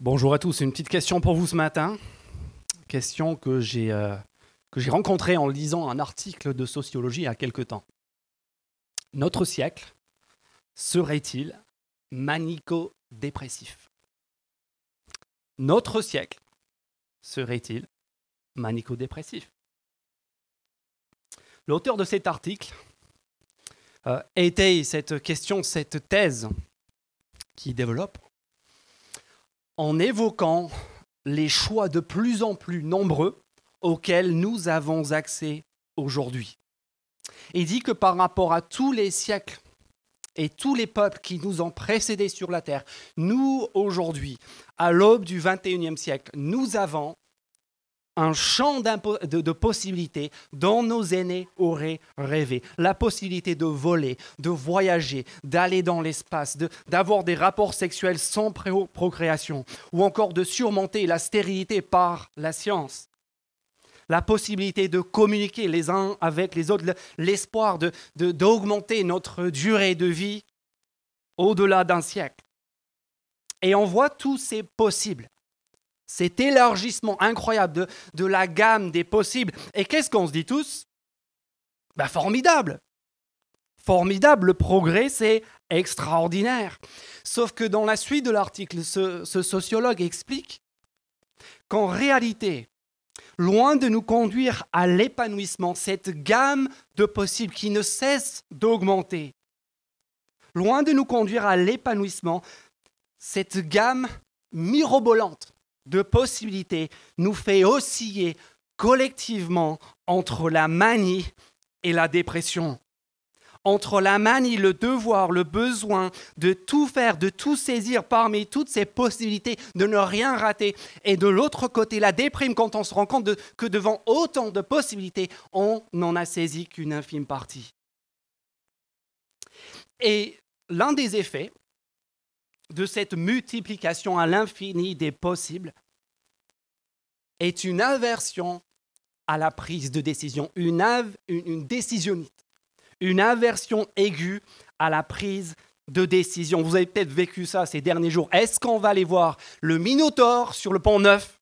Bonjour à tous, une petite question pour vous ce matin. Question que j'ai euh, que j'ai rencontrée en lisant un article de sociologie il y a quelque temps. Notre siècle serait-il manico-dépressif? Notre siècle serait-il manico-dépressif? L'auteur de cet article euh, étaye cette question, cette thèse qui développe en évoquant les choix de plus en plus nombreux auxquels nous avons accès aujourd'hui. Il dit que par rapport à tous les siècles et tous les peuples qui nous ont précédés sur la terre, nous aujourd'hui, à l'aube du 21e siècle, nous avons un champ de, possibilités dont nos aînés auraient rêvé. La possibilité de voler, de voyager, d'aller dans l'espace, d'avoir des rapports sexuels sans procréation, ou encore de surmonter la stérilité par la science. La possibilité de communiquer les uns avec les autres, l'espoir d'augmenter notre durée de vie au-delà d'un siècle. Et on voit tous ces possibles cet élargissement incroyable de, la gamme des possibles. Et qu'est-ce qu'on se dit tous? Ben, Formidable Formidable, le progrès, c'est extraordinaire. Sauf que dans la suite de l'article, ce, ce sociologue explique qu'en réalité, loin de nous conduire à l'épanouissement, cette gamme de possibles qui ne cesse d'augmenter, loin de nous conduire à l'épanouissement, cette gamme mirobolante de possibilités nous fait osciller collectivement entre la manie et la dépression. Entre la manie, le devoir, le besoin de tout faire, de tout saisir parmi toutes ces possibilités, de ne rien rater, et de l'autre côté, la déprime quand on se rend compte que devant autant de possibilités, on n'en a saisi qu'une infime partie. Et l'un des effets de cette multiplication à l'infini des possibles est une aversion à la prise de décision, une, une, décisionnite, une aversion aiguë à la prise de décision. Vous avez peut-être vécu ça ces derniers jours. Est-ce qu'on va aller voir le Minotaure sur le pont Neuf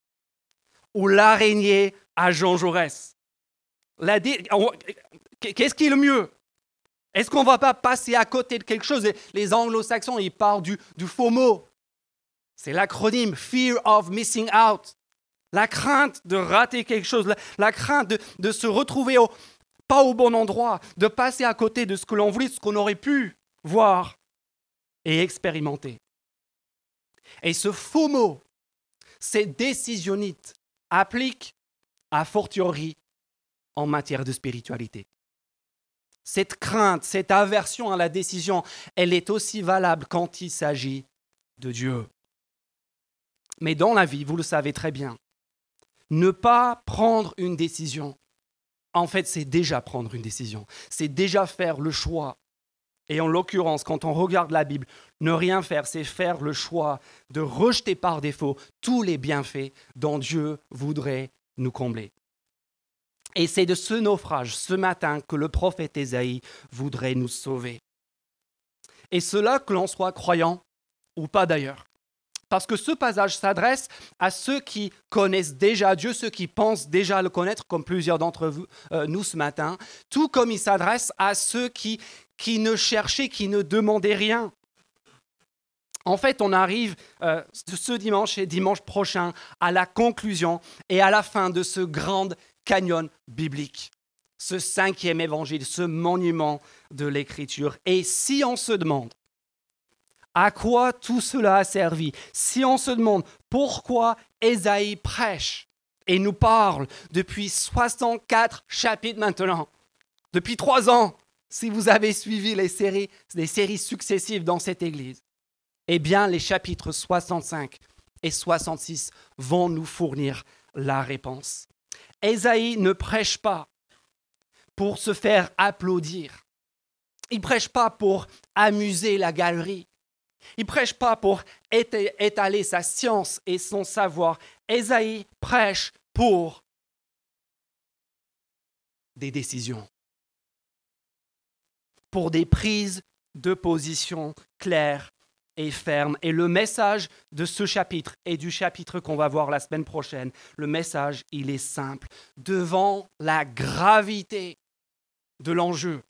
ou l'araignée à Jean Jaurès? Qu'est-ce qui est le mieux? Est-ce qu'on ne va pas passer à côté de quelque chose? Les anglo-saxons, ils parlent du, du faux mot. C'est l'acronyme Fear of Missing Out. La crainte de rater quelque chose, la, crainte de, se retrouver pas au bon endroit, de passer à côté de ce que l'on voulait, ce qu'on aurait pu voir et expérimenter. Et ce faux mot, ces décisionnite, applique à fortiori en matière de spiritualité. Cette crainte, cette aversion à la décision, elle est aussi valable quand il s'agit de Dieu. Mais dans la vie, vous le savez très bien, ne pas prendre une décision, en fait, c'est déjà prendre une décision. C'est déjà faire le choix. Et en l'occurrence, quand on regarde la Bible, ne rien faire, c'est faire le choix de rejeter par défaut tous les bienfaits dont Dieu voudrait nous combler. Et c'est de ce naufrage, ce matin, que le prophète Ésaïe voudrait nous sauver. Et cela que l'on soit croyant ou pas d'ailleurs. Parce que ce passage s'adresse à ceux qui connaissent déjà Dieu, ceux qui pensent déjà le connaître, comme plusieurs d'entre vous, euh, nous ce matin, tout comme il s'adresse à ceux qui, qui ne cherchaient, qui ne demandaient rien. En fait, on arrive euh, ce dimanche et dimanche prochain à la conclusion et à la fin de ce grand canyon biblique, ce cinquième évangile, ce monument de l'écriture. Et si on se demande à quoi tout cela a servi, si on se demande pourquoi Ésaïe prêche et nous parle depuis 64 chapitres maintenant, depuis trois ans, si vous avez suivi les séries, les séries successives dans cette église, eh bien les chapitres 65 et 66 vont nous fournir la réponse. Ésaïe ne prêche pas pour se faire applaudir. Il prêche pas pour amuser la galerie. Il prêche pas pour étaler sa science et son savoir. Ésaïe prêche pour des décisions, pour des prises de position claires et ferme. Et le message de ce chapitre et du chapitre qu'on va voir la semaine prochaine, le message, il est simple. Devant la gravité de l'enjeu,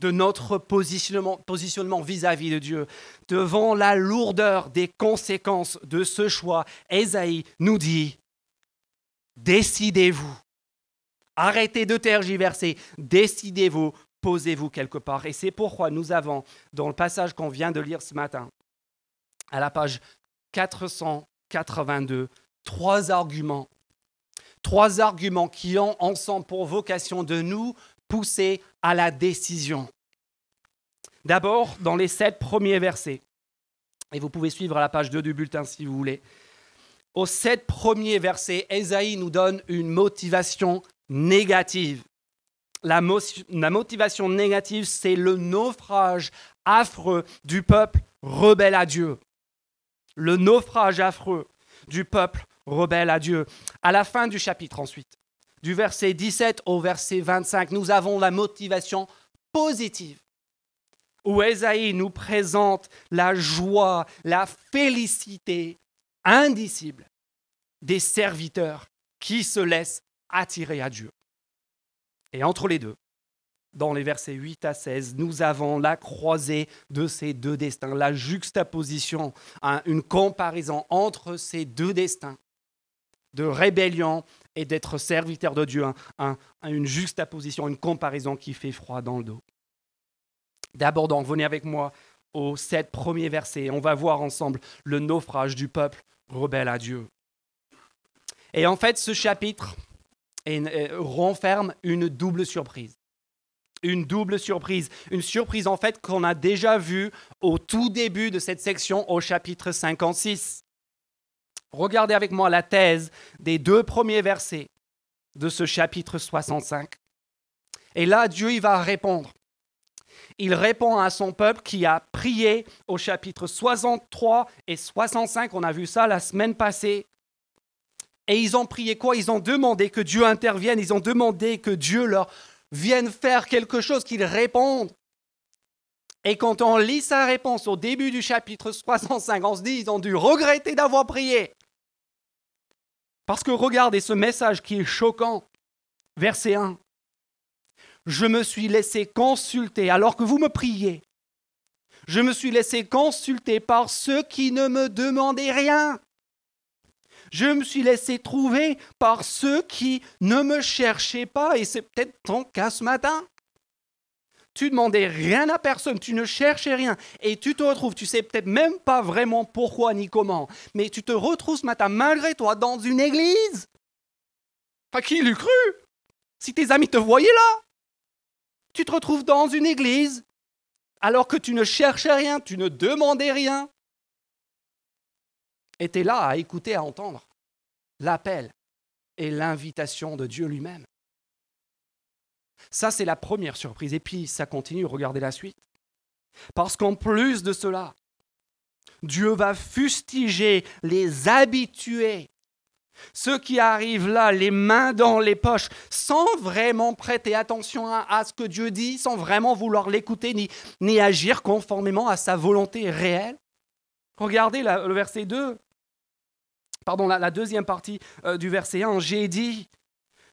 de notre positionnement vis-à-vis de Dieu, devant la lourdeur des conséquences de ce choix, Ésaïe nous dit, décidez-vous, arrêtez de tergiverser, décidez-vous, posez-vous quelque part. Et c'est pourquoi nous avons, dans le passage qu'on vient de lire ce matin, à la page 482, trois arguments. Trois arguments qui ont ensemble pour vocation de nous pousser à la décision. D'abord, dans les sept premiers versets, et vous pouvez suivre la page 2 du bulletin si vous voulez, aux sept premiers versets, Esaïe nous donne une motivation négative. La, motivation négative, c'est le naufrage affreux du peuple rebelle à Dieu. Le naufrage affreux du peuple rebelle à Dieu. À la fin du chapitre ensuite, du verset 17 au verset 25, nous avons la motivation positive, où Esaïe nous présente la joie, la félicité indicible des serviteurs qui se laissent attirer à Dieu. Et entre les deux, dans les versets 8 à 16, nous avons la croisée de ces deux destins, la juxtaposition, une comparaison entre ces deux destins de rébellion et d'être serviteur de Dieu, une juxtaposition, une comparaison qui fait froid dans le dos. D'abord, donc, venez avec moi aux sept premiers versets. On va voir ensemble le naufrage du peuple rebelle à Dieu. Et en fait, ce chapitre renferme une double surprise. Une double surprise. Une surprise en fait qu'on a déjà vue au tout début de cette section au chapitre 56. Regardez avec moi la thèse des deux premiers versets de ce chapitre 65. Et là, Dieu il va répondre. Il répond à son peuple qui a prié au chapitre 63 et 65. On a vu ça la semaine passée. Et ils ont prié quoi? Ils ont demandé que Dieu intervienne. Ils ont demandé que Dieu leur vienne faire quelque chose, qu'ils répondent. Et quand on lit sa réponse au début du chapitre 65, on se dit, ils ont dû regretter d'avoir prié. Parce que regardez ce message qui est choquant. Verset 1. Je me suis laissé consulter alors que vous me priez. Je me suis laissé consulter par ceux qui ne me demandaient rien. Je me suis laissé trouver par ceux qui ne me cherchaient pas. Et c'est peut-être ton cas ce matin. Tu demandais rien à personne, tu ne cherchais rien, et tu te retrouves, tu sais peut-être même pas vraiment pourquoi ni comment, mais tu te retrouves ce matin malgré toi dans une église. Pas qui l'eût cru? Si tes amis te voyaient là, tu te retrouves dans une église alors que tu ne cherchais rien, tu ne demandais rien, es là à écouter, à entendre l'appel et l'invitation de Dieu lui-même. Ça, c'est la première surprise. Et puis, ça continue, regardez la suite. Parce qu'en plus de cela, Dieu va fustiger les habitués, ceux qui arrivent là, les mains dans les poches, sans vraiment prêter attention à, ce que Dieu dit, sans vraiment vouloir l'écouter, ni, ni, agir conformément à sa volonté réelle. Regardez le verset 2. Pardon, la, deuxième partie euh, du verset 1. J'ai dit,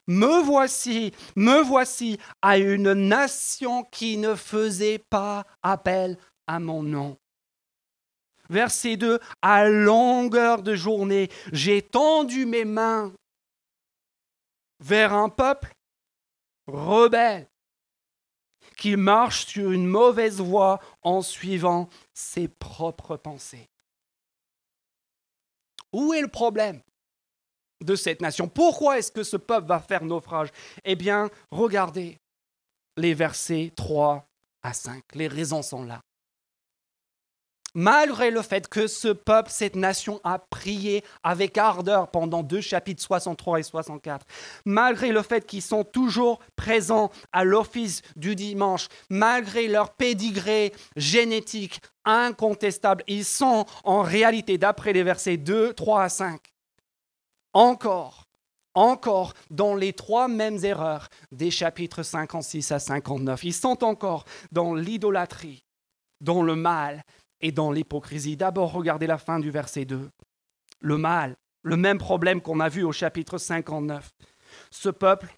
me voici, me voici à une nation qui ne faisait pas appel à mon nom. Verset 2, à longueur de journée, j'ai tendu mes mains vers un peuple rebelle qui marche sur une mauvaise voie en suivant ses propres pensées. Où est le problème de cette nation? Pourquoi est-ce que ce peuple va faire naufrage? Eh bien, regardez les versets 3 à 5. Les raisons sont là. Malgré le fait que ce peuple, cette nation a prié avec ardeur pendant deux chapitres 63 et 64, malgré le fait qu'ils sont toujours présents à l'office du dimanche, malgré leur pédigré génétique incontestable, ils sont en réalité, d'après les versets 2, 3 à 5, encore, encore dans les trois mêmes erreurs des chapitres 56 à 59. Ils sont encore dans l'idolâtrie, dans le mal et dans l'hypocrisie. D'abord, regardez la fin du verset 2. Le mal, le même problème qu'on a vu au chapitre 59. Ce peuple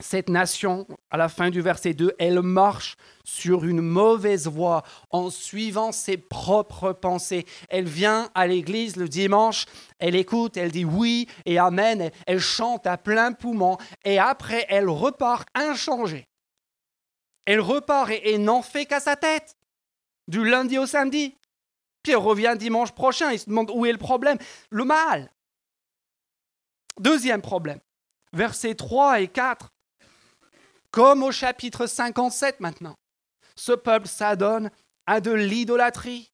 cette nation, à la fin du verset 2, elle marche sur une mauvaise voie en suivant ses propres pensées. Elle vient à l'église le dimanche, elle écoute, elle dit oui et amen, elle chante à plein poumon et après elle repart inchangée. Elle repart et, n'en fait qu'à sa tête, du lundi au samedi. Puis elle revient dimanche prochain, il se demande où est le problème. Le mal. Deuxième problème, versets 3 et 4 comme au chapitre 57 maintenant. Ce peuple s'adonne à de l'idolâtrie.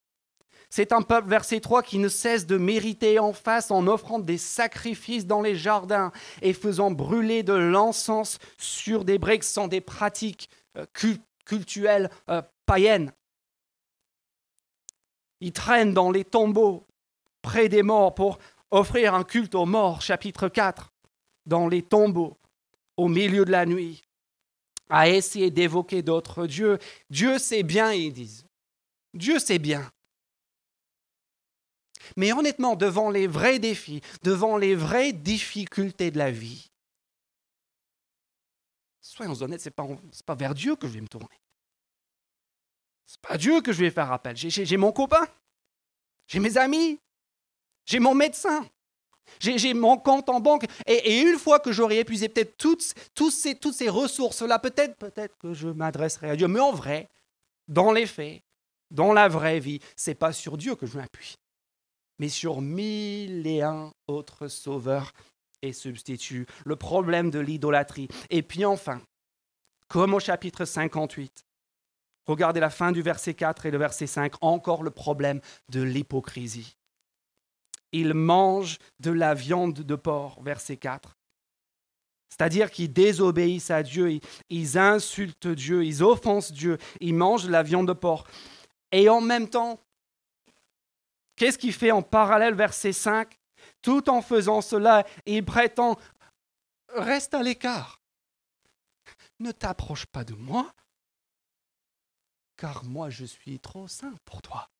C'est un peuple, verset 3, qui ne cesse de mériter en face en offrant des sacrifices dans les jardins et faisant brûler de l'encens sur des briques sans des pratiques euh, cultuelles euh, païennes. Ils traînent dans les tombeaux près des morts pour offrir un culte aux morts, chapitre 4, dans les tombeaux au milieu de la nuit à essayer d'évoquer d'autres dieux. Dieu sait bien, ils disent. Dieu sait bien. Mais honnêtement, devant les vrais défis, devant les vraies difficultés de la vie, soyons honnêtes, ce n'est pas, pas vers Dieu que je vais me tourner. Ce n'est pas Dieu que je vais faire appel. J'ai mon copain, j'ai mes amis, j'ai mon médecin, j'ai mon compte en banque. Et, une fois que j'aurai épuisé peut-être toutes, ces, toutes ces ressources-là, peut-être peut que je m'adresserai à Dieu. Mais en vrai, dans les faits, dans la vraie vie, c'est pas sur Dieu que je m'appuie, mais sur mille et un autres sauveurs et substituts. Le problème de l'idolâtrie. Et puis enfin, comme au chapitre 58, regardez la fin du verset 4 et le verset 5, encore le problème de l'hypocrisie ils mangent de la viande de porc, verset 4. C'est-à-dire qu'ils désobéissent à Dieu, ils, insultent Dieu, ils offensent Dieu, ils mangent de la viande de porc. Et en même temps, qu'est-ce qu'il fait en parallèle, verset 5 Tout en faisant cela, il prétend, reste à l'écart. Ne t'approche pas de moi, car moi je suis trop saint pour toi.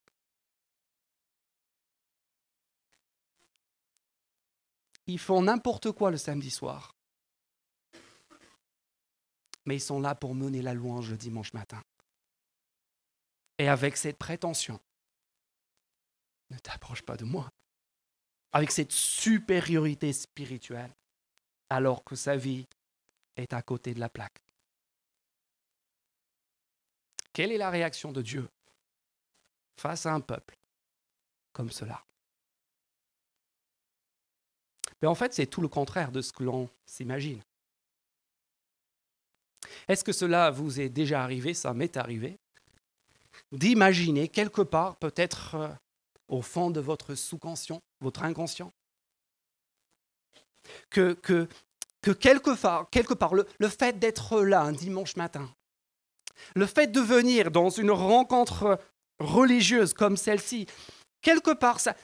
Ils font n'importe quoi le samedi soir. Mais ils sont là pour mener la louange le dimanche matin. Et avec cette prétention, ne t'approche pas de moi. Avec cette supériorité spirituelle, alors que sa vie est à côté de la plaque. Quelle est la réaction de Dieu face à un peuple comme cela? Mais en fait, c'est tout le contraire de ce que l'on s'imagine. Est-ce que cela vous est déjà arrivé Ça m'est arrivé. D'imaginer quelque part, peut-être euh, au fond de votre sous-conscient, votre inconscient, que, que, que quelque part, quelque part le fait d'être là un dimanche matin, le fait de venir dans une rencontre religieuse comme celle-ci, quelque part, ça,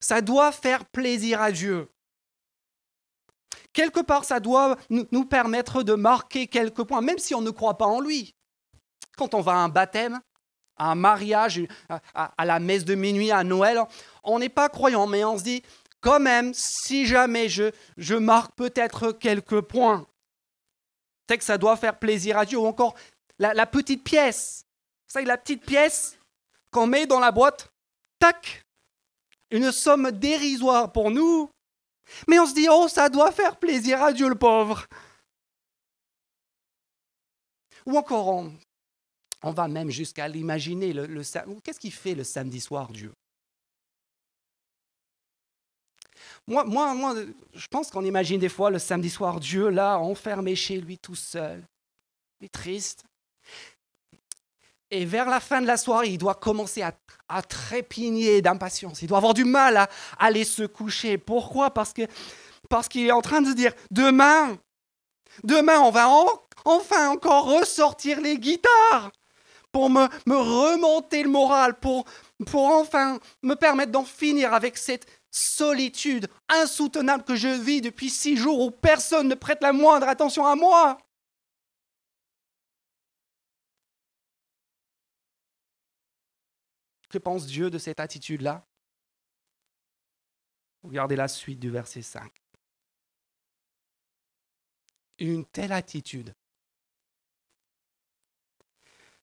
ça, doit faire plaisir à Dieu quelque part, ça doit nous permettre de marquer quelques points, même si on ne croit pas en lui. Quand on va à un baptême, à un mariage, à la messe de minuit, à Noël, on n'est pas croyant, mais on se dit, quand même, si jamais je, je marque peut-être quelques points, c'est que ça doit faire plaisir à Dieu, ou encore la, petite pièce. Vous la petite pièce qu'on met dans la boîte, tac, une somme dérisoire pour nous, mais on se dit, oh, ça doit faire plaisir à Dieu le pauvre. Ou encore, on, va même jusqu'à l'imaginer. Le, Qu'est-ce qu'il fait le samedi soir, Dieu? Moi, moi, moi, je pense qu'on imagine des fois le samedi soir Dieu là, enfermé chez lui tout seul. Il triste. Et vers la fin de la soirée, il doit commencer à, trépigner d'impatience. Il doit avoir du mal à, aller se coucher. Pourquoi? Parce qu'il est en train de se dire demain, demain, on va enfin encore ressortir les guitares pour me, remonter le moral, pour enfin me permettre d'en finir avec cette solitude insoutenable que je vis depuis six jours où personne ne prête la moindre attention à moi. Que pense Dieu de cette attitude-là? Regardez la suite du verset 5. Une telle attitude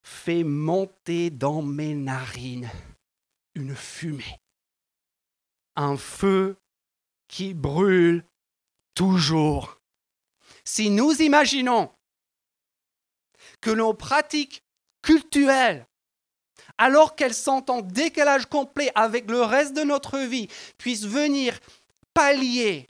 fait monter dans mes narines une fumée, un feu qui brûle toujours. Si nous imaginons que nos pratiques culturelles, alors qu'elles sont en décalage complet avec le reste de notre vie, puissent venir pallier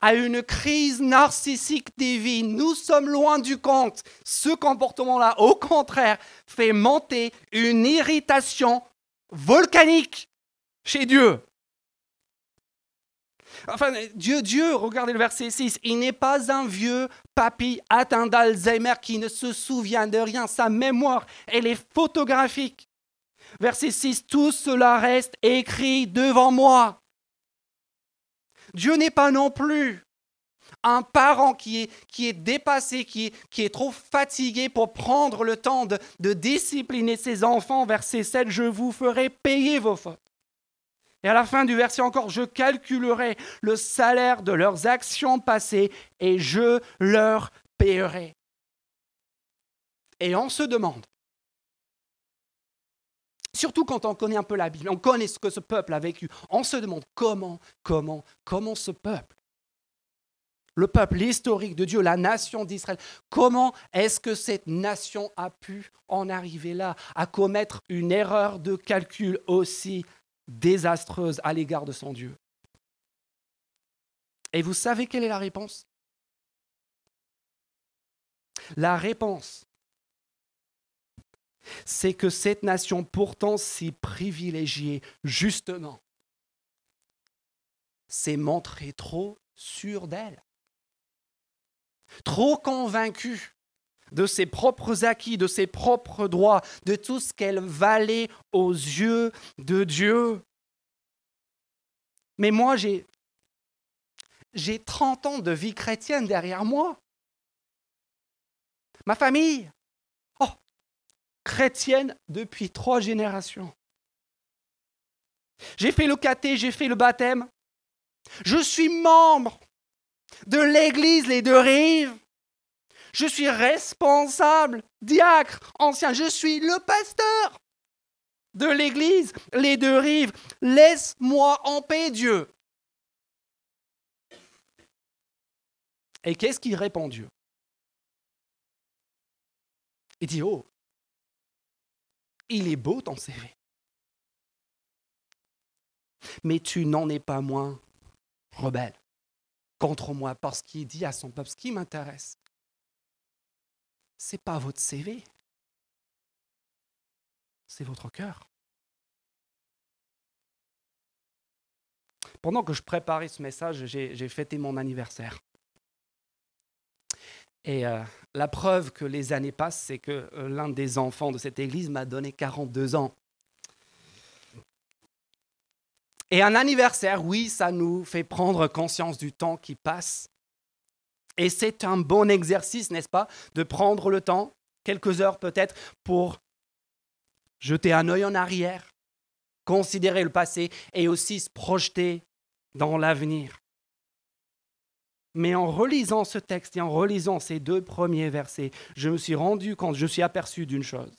à une crise narcissique divine. Nous sommes loin du compte. Ce comportement-là, au contraire, fait monter une irritation volcanique chez Dieu. Enfin, Dieu, Dieu, regardez le verset 6, il n'est pas un vieux papy atteint d'Alzheimer qui ne se souvient de rien. Sa mémoire, elle est photographique. Verset 6, tout cela reste écrit devant moi. Dieu n'est pas non plus un parent qui est, qui est dépassé, qui est, qui est trop fatigué pour prendre le temps de, de discipliner ses enfants. Verset 7, je vous ferai payer vos fautes. Et à la fin du verset encore, je calculerai le salaire de leurs actions passées et je leur paierai. Et on se demande, surtout quand on connaît un peu la Bible, on connaît ce que ce peuple a vécu, on se demande comment, comment, comment ce peuple, le peuple historique de Dieu, la nation d'Israël, comment est-ce que cette nation a pu en arriver là, à commettre une erreur de calcul aussi désastreuse à l'égard de son Dieu. Et vous savez quelle est la réponse? La réponse, c'est que cette nation pourtant si privilégiée, justement, s'est montrée trop sûre d'elle, trop convaincue de ses propres acquis, de ses propres droits, de tout ce qu'elle valait aux yeux de Dieu. Mais moi, j'ai, j'ai 30 ans de vie chrétienne derrière moi. Ma famille, chrétienne depuis trois générations. J'ai fait le caté, j'ai fait le baptême. Je suis membre de l'église Les Deux Rives. Je suis responsable, diacre, ancien. Je suis le pasteur de l'Église, les deux rives. Laisse-moi en paix, Dieu. Et qu'est-ce qu'il répond Dieu? Il dit, oh, il est beau ton CV. Mais tu n'en es pas moins rebelle contre moi parce qu'il dit à son peuple ce qui m'intéresse c'est pas votre CV, c'est votre cœur. Pendant que je préparais ce message, j'ai fêté mon anniversaire. Et euh, la preuve que les années passent, c'est que euh, l'un des enfants de cette église m'a donné 42 ans. Et un anniversaire, oui, ça nous fait prendre conscience du temps qui passe. Et c'est un bon exercice, n'est-ce pas, de prendre le temps, quelques heures peut-être, pour jeter un œil en arrière, considérer le passé et aussi se projeter dans l'avenir. Mais en relisant ce texte et en relisant ces deux premiers versets, je me suis rendu compte, je suis aperçu d'une chose.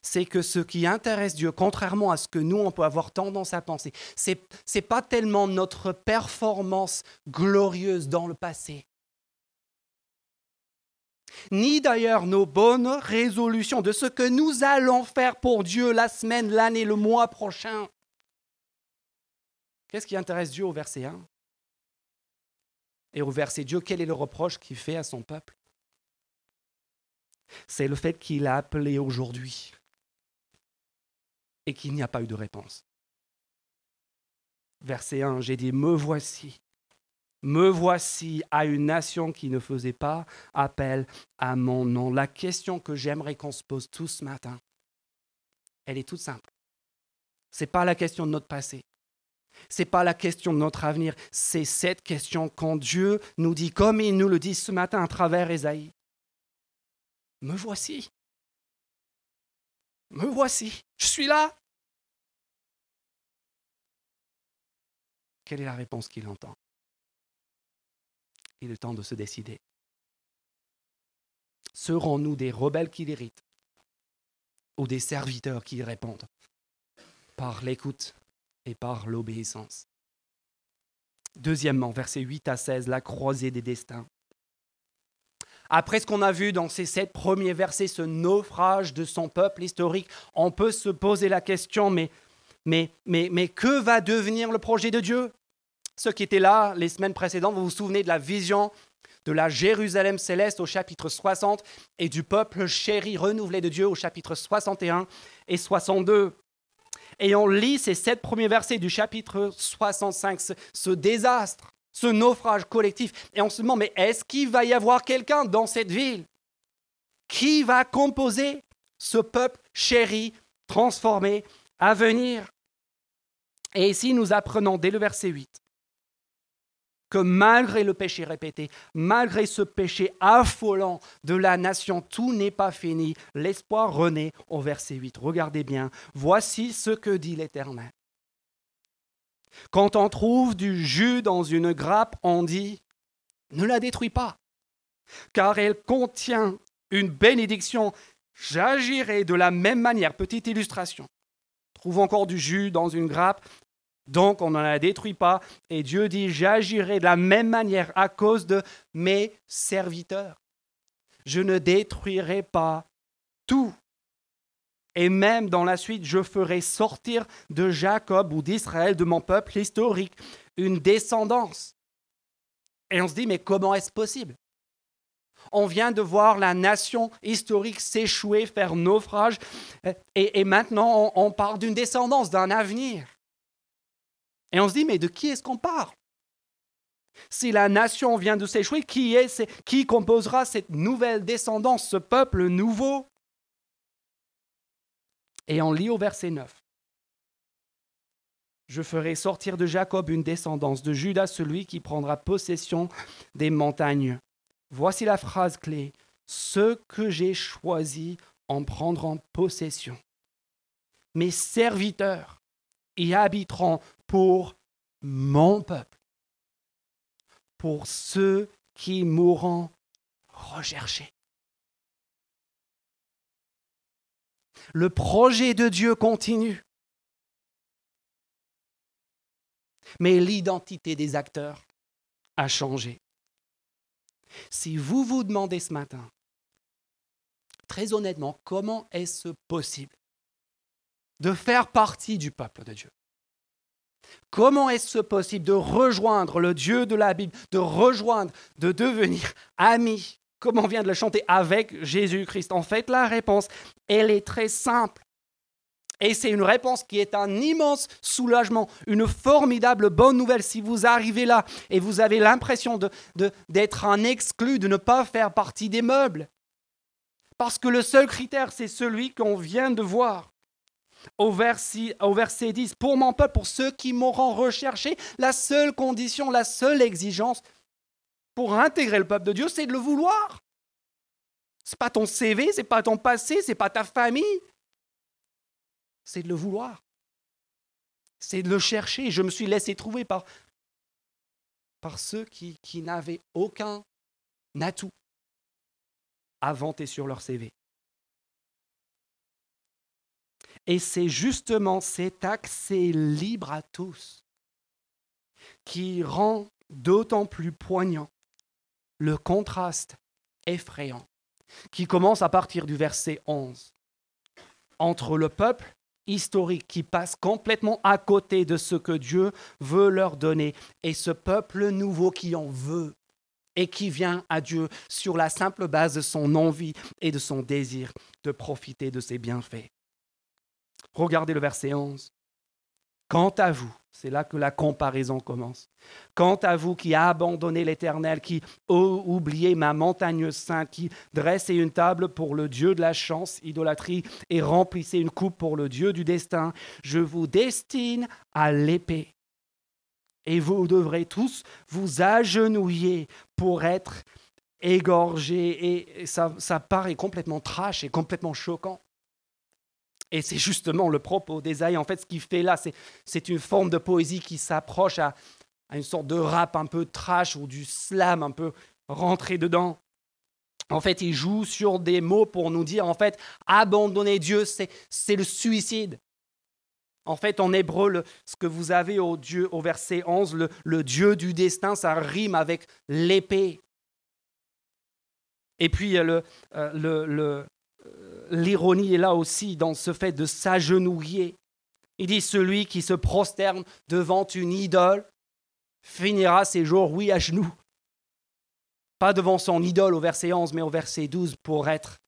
C'est que ce qui intéresse Dieu, contrairement à ce que nous, on peut avoir tendance à penser, ce n'est pas tellement notre performance glorieuse dans le passé, ni d'ailleurs nos bonnes résolutions de ce que nous allons faire pour Dieu la semaine, l'année, le mois prochain. Qu'est-ce qui intéresse Dieu au verset 1 Et au verset Dieu, quel est le reproche qu'il fait à son peuple? C'est le fait qu'il a appelé aujourd'hui et qu'il n'y a pas eu de réponse. Verset 1, j'ai dit, me voici, me voici à une nation qui ne faisait pas appel à mon nom. La question que j'aimerais qu'on se pose tous ce matin, elle est toute simple. Ce n'est pas la question de notre passé. Ce n'est pas la question de notre avenir, c'est cette question quand Dieu nous dit, comme il nous le dit ce matin à travers Ésaïe. Me voici. Me voici. Je suis là. Quelle est la réponse qu'il entend? Il est temps de se décider. Serons-nous des rebelles qui l'irritent ou des serviteurs qui répondent? Par l'écoute et par l'obéissance Deuxièmement, versets 8 à 16, la croisée des destins. Après ce qu'on a vu dans ces sept premiers versets, ce naufrage de son peuple historique, on peut se poser la question, mais, mais, mais, mais que va devenir le projet de Dieu? Ceux qui étaient là les semaines précédentes, vous vous souvenez de la vision de la Jérusalem céleste au chapitre 60 et du peuple chéri renouvelé de Dieu au chapitre 61 et 62. Et on lit ces sept premiers versets du chapitre 65, ce désastre ce naufrage collectif. Et on se demande, mais est-ce qu'il va y avoir quelqu'un dans cette ville qui va composer ce peuple chéri, transformé, à venir? Et ici, nous apprenons dès le verset 8 que malgré le péché répété, malgré ce péché affolant de la nation, tout n'est pas fini. L'espoir renaît au verset 8. Regardez bien, voici ce que dit l'Éternel. Quand on trouve du jus dans une grappe, on dit ne la détruis pas, car elle contient une bénédiction. J'agirai de la même manière. Petite illustration. Trouve encore du jus dans une grappe, donc on ne la détruit pas. Et Dieu dit, j'agirai de la même manière à cause de mes serviteurs. Je ne détruirai pas tout. Et même dans la suite, je ferai sortir de Jacob ou d'Israël, de mon peuple historique, une descendance. Et on se dit, mais comment est-ce possible? On vient de voir la nation historique s'échouer, faire naufrage, et, maintenant on, on parle d'une descendance, d'un avenir. Et on se dit, mais de qui est-ce qu'on parle? Si la nation vient de s'échouer, qui, qui composera cette nouvelle descendance, ce peuple nouveau? Et on lit au verset 9. Je ferai sortir de Jacob une descendance, de Judas celui qui prendra possession des montagnes. Voici la phrase clé. Ceux que j'ai choisis en prendront possession. Mes serviteurs y habiteront pour mon peuple, pour ceux qui mourront recherchés. Le projet de Dieu continue. Mais l'identité des acteurs a changé. Si vous vous demandez ce matin, très honnêtement, comment est-ce possible de faire partie du peuple de Dieu Comment est-ce possible de rejoindre le Dieu de la Bible, de rejoindre, de devenir ami? Comme on vient de le chanter, avec Jésus-Christ En fait, la réponse, elle est très simple. Et c'est une réponse qui est un immense soulagement, une formidable bonne nouvelle si vous arrivez là et vous avez l'impression d'être un exclu, de ne pas faire partie des meubles. Parce que le seul critère, c'est celui qu'on vient de voir. Au verset, au verset 10, pour mon peuple, pour ceux qui m'auront recherché, la seule condition, la seule exigence, pour intégrer le peuple de Dieu, c'est de le vouloir. Ce n'est pas ton CV, ce n'est pas ton passé, ce n'est pas ta famille. C'est de le vouloir. C'est de le chercher. Je me suis laissé trouver par, par ceux qui, qui n'avaient aucun atout à vanter sur leur CV. Et c'est justement cet accès libre à tous qui rend d'autant plus poignant le contraste effrayant qui commence à partir du verset 11 entre le peuple historique qui passe complètement à côté de ce que Dieu veut leur donner et ce peuple nouveau qui en veut et qui vient à Dieu sur la simple base de son envie et de son désir de profiter de ses bienfaits. Regardez le verset 11. Quant à vous, c'est là que la comparaison commence. Quant à vous qui a abandonné l'Éternel, qui oublié ma montagne sainte, qui dressez une table pour le Dieu de la chance, idolâtrie, et remplissez une coupe pour le Dieu du destin, je vous destine à l'épée. Et vous devrez tous vous agenouiller pour être égorgés. Et ça, ça paraît complètement trash et complètement choquant. Et c'est justement le propos d'Ésaïe. En fait, ce qu'il fait là, c'est une forme de poésie qui s'approche à, à une sorte de rap un peu trash ou du slam un peu rentré dedans. En fait, il joue sur des mots pour nous dire, en fait, abandonner Dieu, c'est le suicide. En fait, en hébreu, ce que vous avez au, Dieu, au verset 11, le, le Dieu du destin, ça rime avec l'épée. Et puis, euh, euh, l'ironie est là aussi dans ce fait de s'agenouiller. Il dit, celui qui se prosterne devant une idole finira ses jours, oui, à genoux. Pas devant son idole au verset 11, mais au verset 12 pour être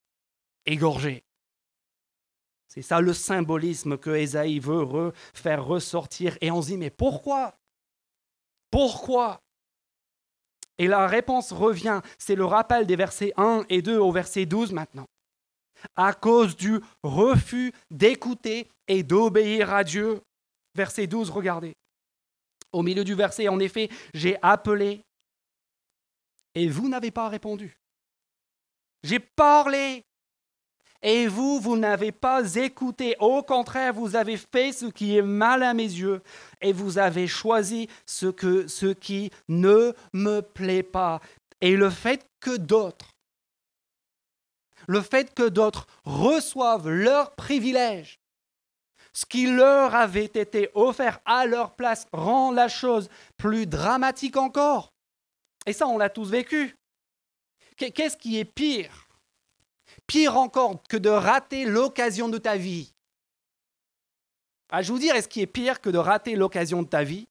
égorgé. C'est ça le symbolisme que Ésaïe veut faire ressortir. Et on se dit, mais pourquoi? Pourquoi? Et la réponse revient, c'est le rappel des versets 1 et 2 au verset 12 maintenant. À cause du refus d'écouter et d'obéir à Dieu. Verset 12, regardez. Au milieu du verset, en effet, j'ai appelé et vous n'avez pas répondu. J'ai parlé et vous, vous n'avez pas écouté. Au contraire, vous avez fait ce qui est mal à mes yeux et vous avez choisi ce, que, ce qui ne me plaît pas. Et le fait que d'autres, le fait que d'autres reçoivent leurs privilèges, ce qui leur avait été offert à leur place rend la chose plus dramatique encore. Et ça, on l'a tous vécu. Qu'est-ce qui est pire? Pire encore que de rater l'occasion de ta vie. Ah, je vous dire, est-ce qui est pire que de rater l'occasion de ta vie?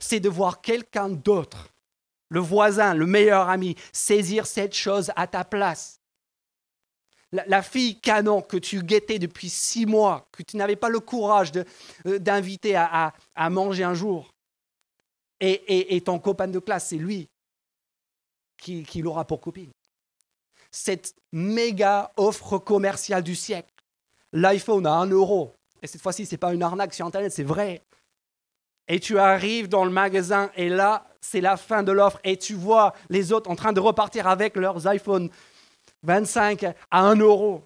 C'est de voir quelqu'un d'autre, le voisin, le meilleur ami, saisir cette chose à ta place. La, fille canon que tu guettais depuis six mois, que tu n'avais pas le courage euh, d'inviter à, manger un jour, et, ton copain de classe, c'est lui qui l'aura pour copine cette méga offre commerciale du siècle. L'iPhone à 1 euro. Et cette fois-ci, ce n'est pas une arnaque sur Internet, c'est vrai. Et tu arrives dans le magasin et là, c'est la fin de l'offre et tu vois les autres en train de repartir avec leurs iPhone 25 à 1 euro.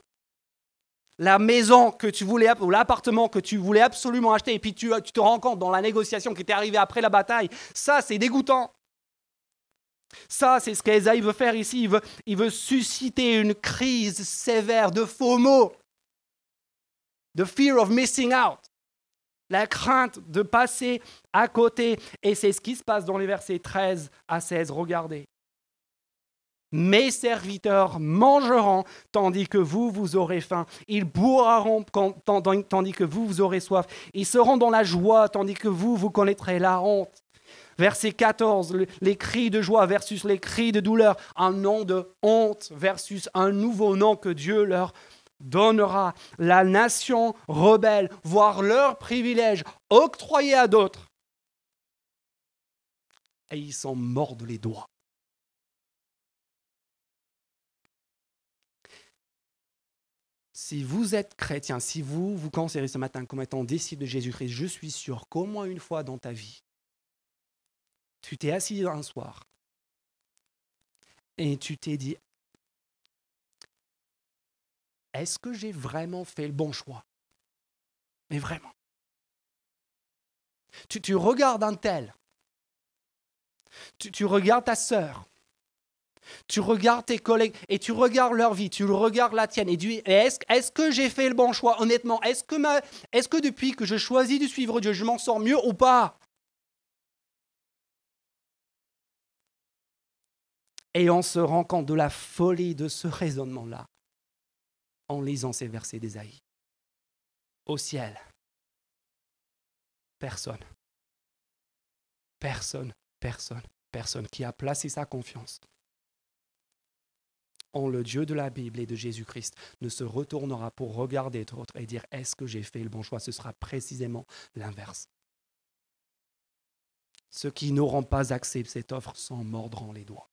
La maison que tu voulais, ou l'appartement que tu voulais absolument acheter, et puis tu, te rends compte dans la négociation qui était arrivée après la bataille, ça c'est dégoûtant. Ça, c'est ce qu'Esaïe veut faire ici. Il veut, susciter une crise sévère de faux mots, de fear of missing out, la crainte de passer à côté. Et c'est ce qui se passe dans les versets 13 à 16. Regardez. Mes serviteurs mangeront tandis que vous, vous aurez faim. Ils boiront tandis que vous, vous aurez soif. Ils seront dans la joie tandis que vous, vous connaîtrez la honte. Verset 14, les cris de joie versus les cris de douleur. Un nom de honte versus un nouveau nom que Dieu leur donnera. La nation rebelle, voir leurs privilèges octroyés à d'autres. Et ils s'en mordent les doigts. Si vous êtes chrétien, si vous vous considérez ce matin comme étant disciple de Jésus-Christ, je suis sûr qu'au moins une fois dans ta vie, tu t'es assis un soir et tu t'es dit, est-ce que j'ai vraiment fait le bon choix? Mais vraiment. Tu, regardes un tel, tu, regardes ta sœur, tu regardes tes collègues et tu regardes leur vie, tu regardes la tienne et tu est-ce est que j'ai fait le bon choix? Honnêtement Est-ce que, est que depuis que je choisis de suivre Dieu, je m'en sors mieux ou pas? Et on se rend compte de la folie de ce raisonnement-là en lisant ces versets d'Ésaïe. Au ciel, personne, personne, personne, personne qui a placé sa confiance en le Dieu de la Bible et de Jésus-Christ ne se retournera pour regarder d'autres et dire est-ce que j'ai fait le bon choix? Ce sera précisément l'inverse. Ceux qui n'auront pas accepté cette offre s'en mordront les doigts.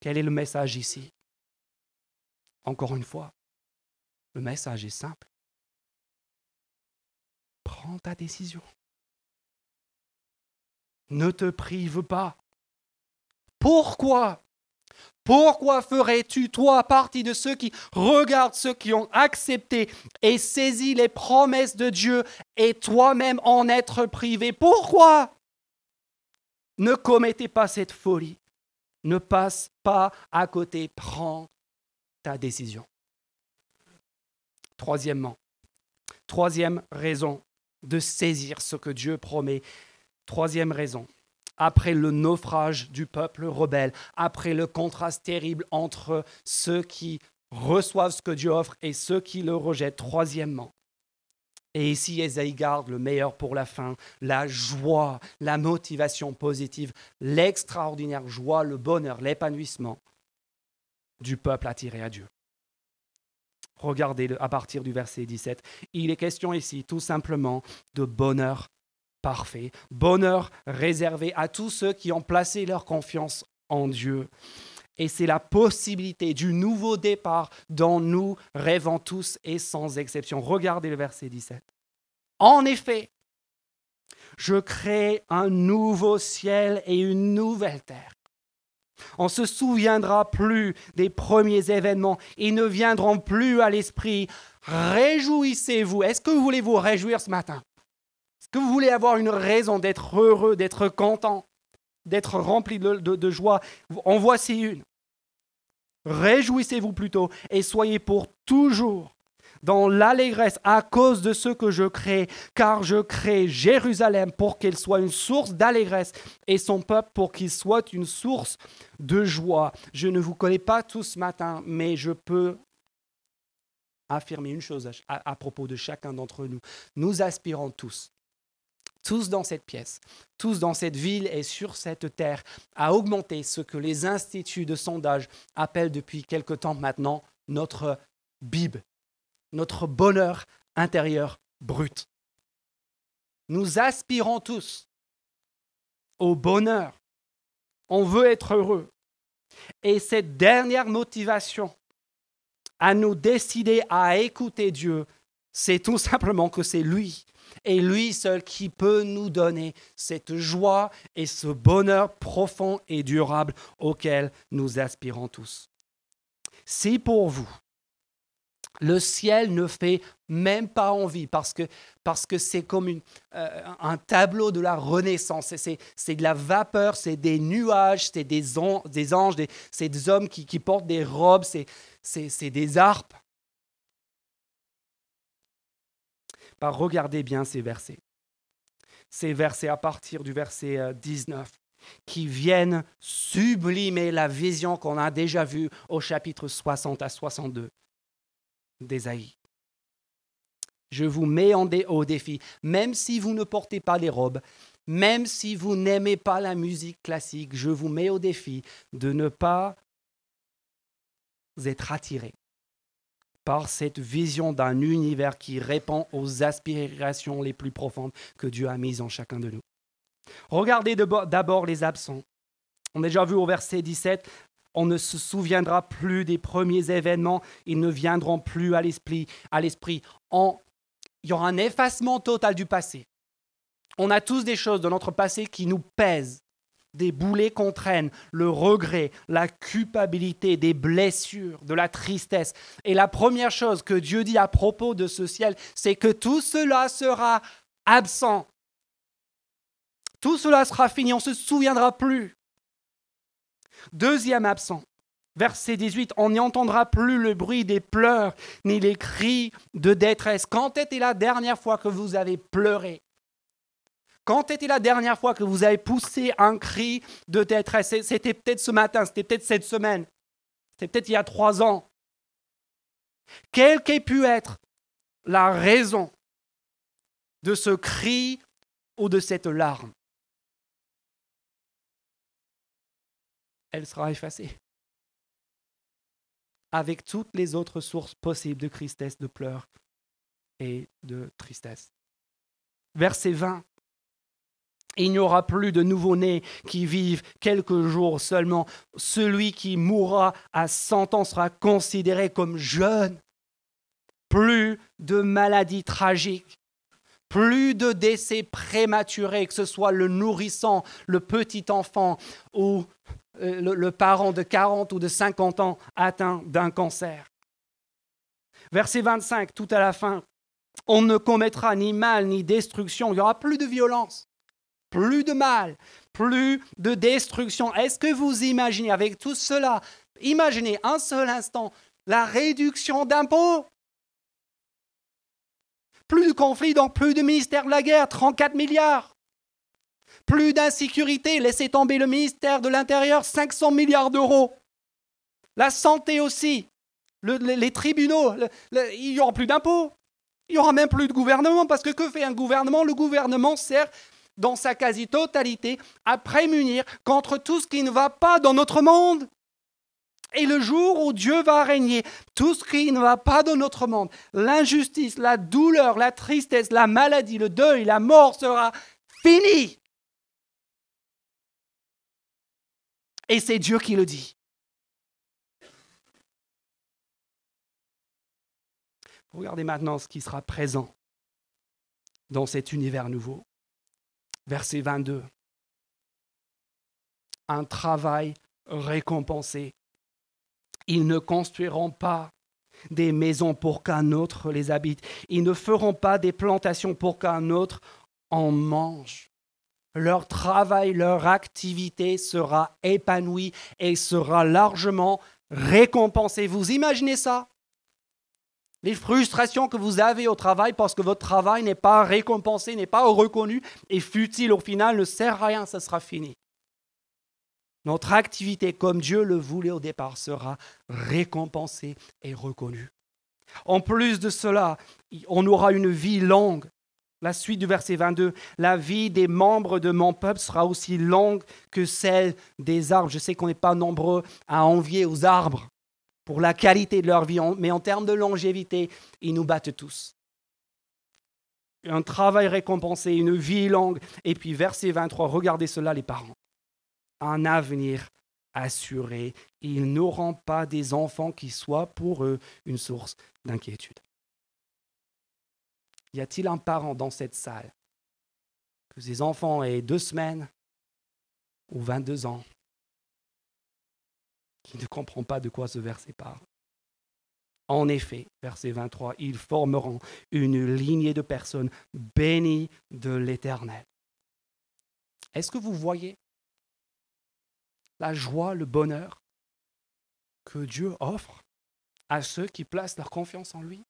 Quel est le message ici? Encore une fois, le message est simple. Prends ta décision. Ne te prive pas. Pourquoi? Pourquoi ferais-tu, toi, partie de ceux qui regardent ceux qui ont accepté et saisi les promesses de Dieu et toi-même en être privé? Pourquoi Ne commettez pas cette folie? Ne passe pas à côté. Prends ta décision. Troisièmement, troisième raison de saisir ce que Dieu promet. Troisième raison, après le naufrage du peuple rebelle, après le contraste terrible entre ceux qui reçoivent ce que Dieu offre et ceux qui le rejettent. Troisièmement, et ici, Esaïe garde le meilleur pour la fin, la joie, la motivation positive, l'extraordinaire joie, le bonheur, l'épanouissement du peuple attiré à Dieu. Regardez à partir du verset 17. Il est question ici tout simplement de bonheur parfait, bonheur réservé à tous ceux qui ont placé leur confiance en Dieu. Et c'est la possibilité du nouveau départ dont nous rêvons tous et sans exception. Regardez le verset 17. En effet, je crée un nouveau ciel et une nouvelle terre. On se souviendra plus des premiers événements. Ils ne viendront plus à l'esprit. Réjouissez-vous. Est-ce que vous voulez vous réjouir ce matin? Que vous voulez avoir une raison d'être heureux, d'être content, d'être rempli de, joie? En voici une. Réjouissez-vous plutôt et soyez pour toujours dans l'allégresse à cause de ce que je crée, car je crée Jérusalem pour qu'elle soit une source d'allégresse et son peuple pour qu'il soit une source de joie. Je ne vous connais pas tous ce matin, mais je peux affirmer une chose à, propos de chacun d'entre nous. Nous aspirons tous tous dans cette pièce, tous dans cette ville et sur cette terre, à augmenter ce que les instituts de sondage appellent depuis quelque temps maintenant notre BIB, notre bonheur intérieur brut. Nous aspirons tous au bonheur. On veut être heureux. Et cette dernière motivation à nous décider à écouter Dieu, c'est tout simplement que c'est lui et lui seul qui peut nous donner cette joie et ce bonheur profond et durable auquel nous aspirons tous. Si pour vous, le ciel ne fait même pas envie parce que parce que c'est comme euh, un tableau de la Renaissance. C'est de la vapeur, c'est des nuages, c'est des, des, anges, c'est des hommes qui, qui, portent des robes, c'est des harpes. Regardez bien ces versets. Ces versets à partir du verset 19 euh, qui viennent sublimer la vision qu'on a déjà vue au chapitre 60 à 62 d'Ésaïe. Je vous mets en au défi, même si vous ne portez pas les robes, même si vous n'aimez pas la musique classique, je vous mets au défi de ne pas être attiré par cette vision d'un univers qui répond aux aspirations les plus profondes que Dieu a mises en chacun de nous. Regardez d'abord les absents. On a déjà vu au verset 17, on ne se souviendra plus des premiers événements, ils ne viendront plus à l'esprit. À l'esprit. Il y aura un effacement total du passé. On a tous des choses dans notre passé qui nous pèsent, des boulets qu'on traîne, le regret, la culpabilité, des blessures, de la tristesse. Et la première chose que Dieu dit à propos de ce ciel, c'est que tout cela sera absent. Tout cela sera fini, on ne se souviendra plus. Deuxième absent. Verset 18, on n'y entendra plus le bruit des pleurs ni les cris de détresse. Quand était la dernière fois que vous avez pleuré? Quand était la dernière fois que vous avez poussé un cri de détresse? C'était peut-être ce matin, c'était peut-être cette semaine, c'était peut-être il y a trois ans. Quelle qu'ait pu être la raison de ce cri ou de cette larme elle sera effacée. Avec toutes les autres sources possibles de tristesse, de pleurs et de tristesse. Verset 20. Il n'y aura plus de nouveau-nés qui vivent quelques jours seulement. Celui qui mourra à 100 ans sera considéré comme jeune. Plus de maladies tragiques, plus de décès prématurés, que ce soit le nourrissant, le petit enfant ou euh, le, le parent de 40 ou de 50 ans atteint d'un cancer. Verset 25, tout à la fin, on ne commettra ni mal ni destruction, il n'y aura plus de violence, plus de mal, plus de destruction. Est-ce que vous imaginez avec tout cela, imaginez un seul instant la réduction d'impôts? Plus de conflits, donc plus de ministère de la guerre, 34 milliards. Plus d'insécurité, laissez tomber le ministère de l'Intérieur, 500 milliards d'euros. La santé aussi, les, tribunaux, il n'y aura plus d'impôts. Il n'y aura même plus de gouvernement, parce que que fait un gouvernement? Le gouvernement sert dans sa quasi-totalité à prémunir contre tout ce qui ne va pas dans notre monde. Et le jour où Dieu va régner, tout ce qui ne va pas dans notre monde, l'injustice, la douleur, la tristesse, la maladie, le deuil, la mort sera fini. Et c'est Dieu qui le dit. Regardez maintenant ce qui sera présent dans cet univers nouveau. Verset 22. Un travail récompensé ils ne construiront pas des maisons pour qu'un autre les habite. Ils ne feront pas des plantations pour qu'un autre en mange. Leur travail, leur activité sera épanouie et sera largement récompensée. Vous imaginez ça? Les frustrations que vous avez au travail parce que votre travail n'est pas récompensé, n'est pas reconnu et futile au final ne sert à rien, ça sera fini. Notre activité, comme Dieu le voulait au départ, sera récompensée et reconnue. En plus de cela, on aura une vie longue. La suite du verset 22, la vie des membres de mon peuple sera aussi longue que celle des arbres. Je sais qu'on n'est pas nombreux à envier aux arbres pour la qualité de leur vie, mais en termes de longévité, ils nous battent tous. Un travail récompensé, une vie longue. Et puis verset 23, regardez cela les parents un avenir assuré. Ils n'auront pas des enfants qui soient pour eux une source d'inquiétude. Y a-t-il un parent dans cette salle que ses enfants aient deux semaines ou 22 ans qui ne comprend pas de quoi ce verset parle En effet, verset 23, ils formeront une lignée de personnes bénies de l'Éternel. Est-ce que vous voyez la joie, le bonheur que Dieu offre à ceux qui placent leur confiance en lui?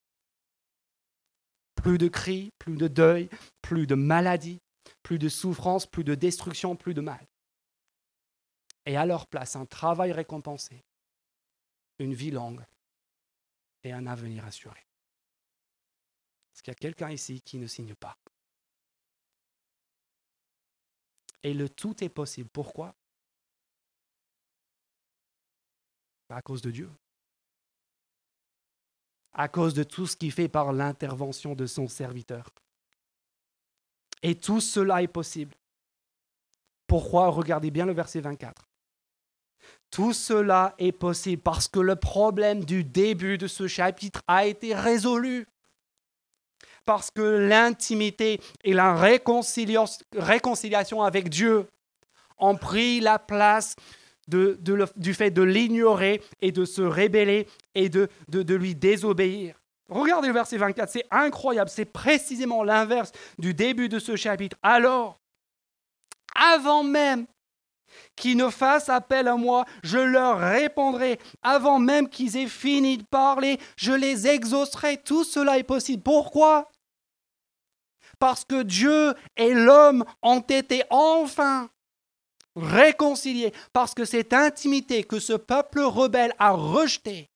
Plus de cris, plus de deuil, plus de maladie, plus de souffrance, plus de destruction, plus de mal. Et à leur place, un travail récompensé, une vie longue et un avenir assuré. Est-ce qu'il y a quelqu'un ici qui ne signe pas Et le tout est possible. Pourquoi? À cause de Dieu. À cause de tout ce qu'il fait par l'intervention de son serviteur. Et tout cela est possible. Pourquoi? Regardez bien le verset 24. Tout cela est possible parce que le problème du début de ce chapitre a été résolu. Parce que l'intimité et la réconciliation avec Dieu ont pris la place du fait de l'ignorer et de se rébeller et de, lui désobéir. Regardez le verset 24, c'est incroyable, c'est précisément l'inverse du début de ce chapitre. Alors, avant même qu'ils ne fassent appel à moi, je leur répondrai. Avant même qu'ils aient fini de parler, je les exaucerai. Tout cela est possible. Pourquoi? Parce que Dieu et l'homme ont été enfin réconcilié parce que cette intimité que ce peuple rebelle a rejetée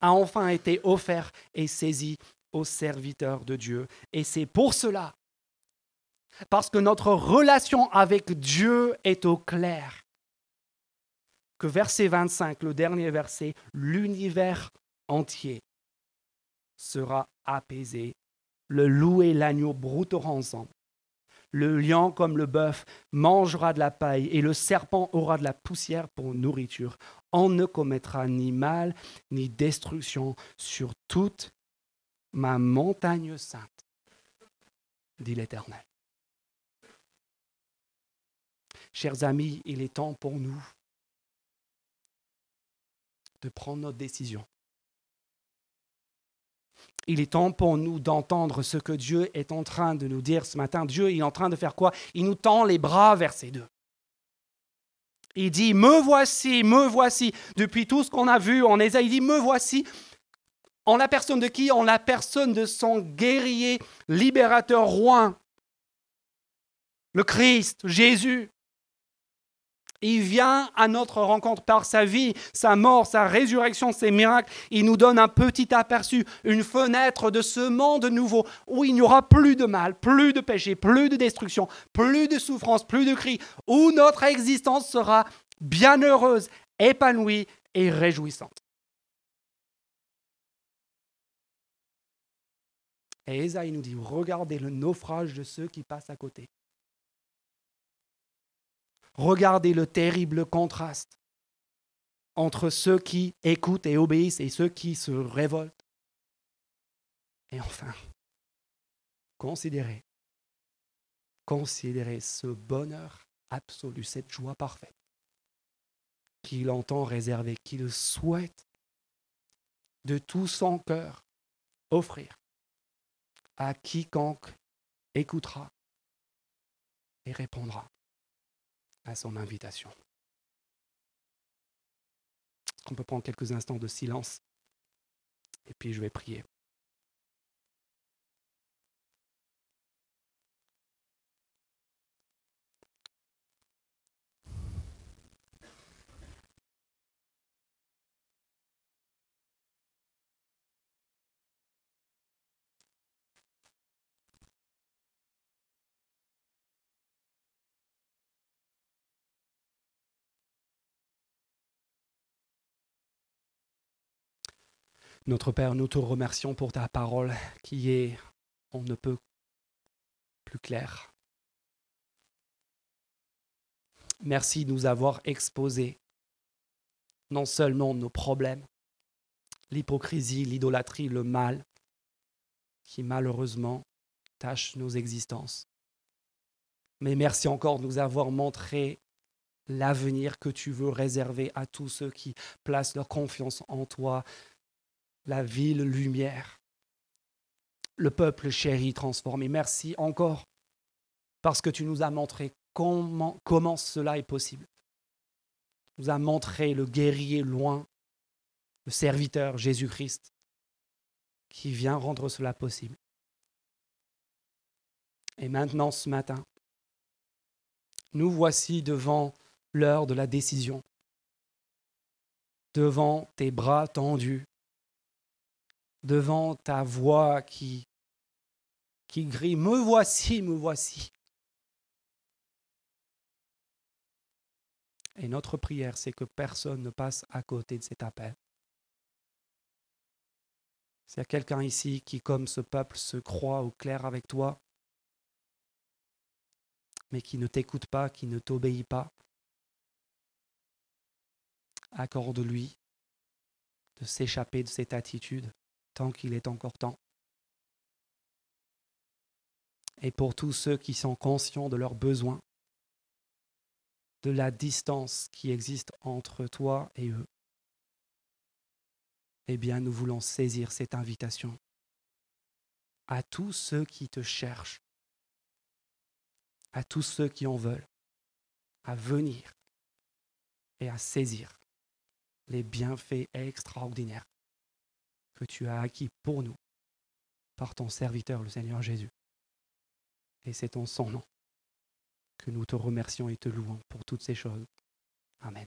a enfin été offerte et saisie aux serviteurs de Dieu. Et c'est pour cela, parce que notre relation avec Dieu est au clair, que verset 25, le dernier verset, l'univers entier sera apaisé. Le loup et l'agneau brouteront ensemble. Le lion comme le bœuf mangera de la paille et le serpent aura de la poussière pour nourriture. On ne commettra ni mal ni destruction sur toute ma montagne sainte, dit l'Éternel. Chers amis, il est temps pour nous de prendre notre décision. Il est temps pour nous d'entendre ce que Dieu est en train de nous dire ce matin. Dieu est en train de faire quoi? Il nous tend les bras vers ces deux. Il dit, me voici, me voici. Depuis tout ce qu'on a vu en Ésaïe, il dit, me voici. En la personne de qui? En la personne de son guerrier, libérateur, roi. Le Christ, Jésus. Il vient à notre rencontre par sa vie, sa mort, sa résurrection, ses miracles. Il nous donne un petit aperçu, une fenêtre de ce monde nouveau où il n'y aura plus de mal, plus de péché, plus de destruction, plus de souffrance, plus de cris, où notre existence sera bienheureuse, épanouie et réjouissante. Et Esaïe nous dit, regardez le naufrage de ceux qui passent à côté. Regardez le terrible contraste entre ceux qui écoutent et obéissent et ceux qui se révoltent. Et enfin, considérez, considérez ce bonheur absolu, cette joie parfaite qu'il entend réserver, qu'il souhaite de tout son cœur offrir à quiconque écoutera et répondra à son invitation. On peut prendre quelques instants de silence et puis je vais prier. Notre Père, nous te remercions pour ta parole qui est, on ne peut plus claire. Merci de nous avoir exposé non seulement nos problèmes, l'hypocrisie, l'idolâtrie, le mal, qui malheureusement tâche nos existences. Mais merci encore de nous avoir montré l'avenir que tu veux réserver à tous ceux qui placent leur confiance en toi, la ville lumière, le peuple chéri transformé. Merci encore parce que tu nous as montré comment, cela est possible. Tu nous as montré le guerrier loin, le serviteur Jésus-Christ qui vient rendre cela possible. Et maintenant, ce matin, nous voici devant l'heure de la décision, devant tes bras tendus, devant ta voix qui, qui grille, me voici, me voici. Et notre prière, c'est que personne ne passe à côté de cet appel. S'il y a quelqu'un ici qui, comme ce peuple, se croit au clair avec toi, mais qui ne t'écoute pas, qui ne t'obéit pas, accorde-lui de s'échapper de cette attitude tant qu'il est encore temps. Et pour tous ceux qui sont conscients de leurs besoins, de la distance qui existe entre toi et eux, eh bien nous voulons saisir cette invitation à tous ceux qui te cherchent, à tous ceux qui en veulent, à venir et à saisir les bienfaits extraordinaires que tu as acquis pour nous par ton serviteur, le Seigneur Jésus. Et c'est en son nom que nous te remercions et te louons pour toutes ces choses. Amen.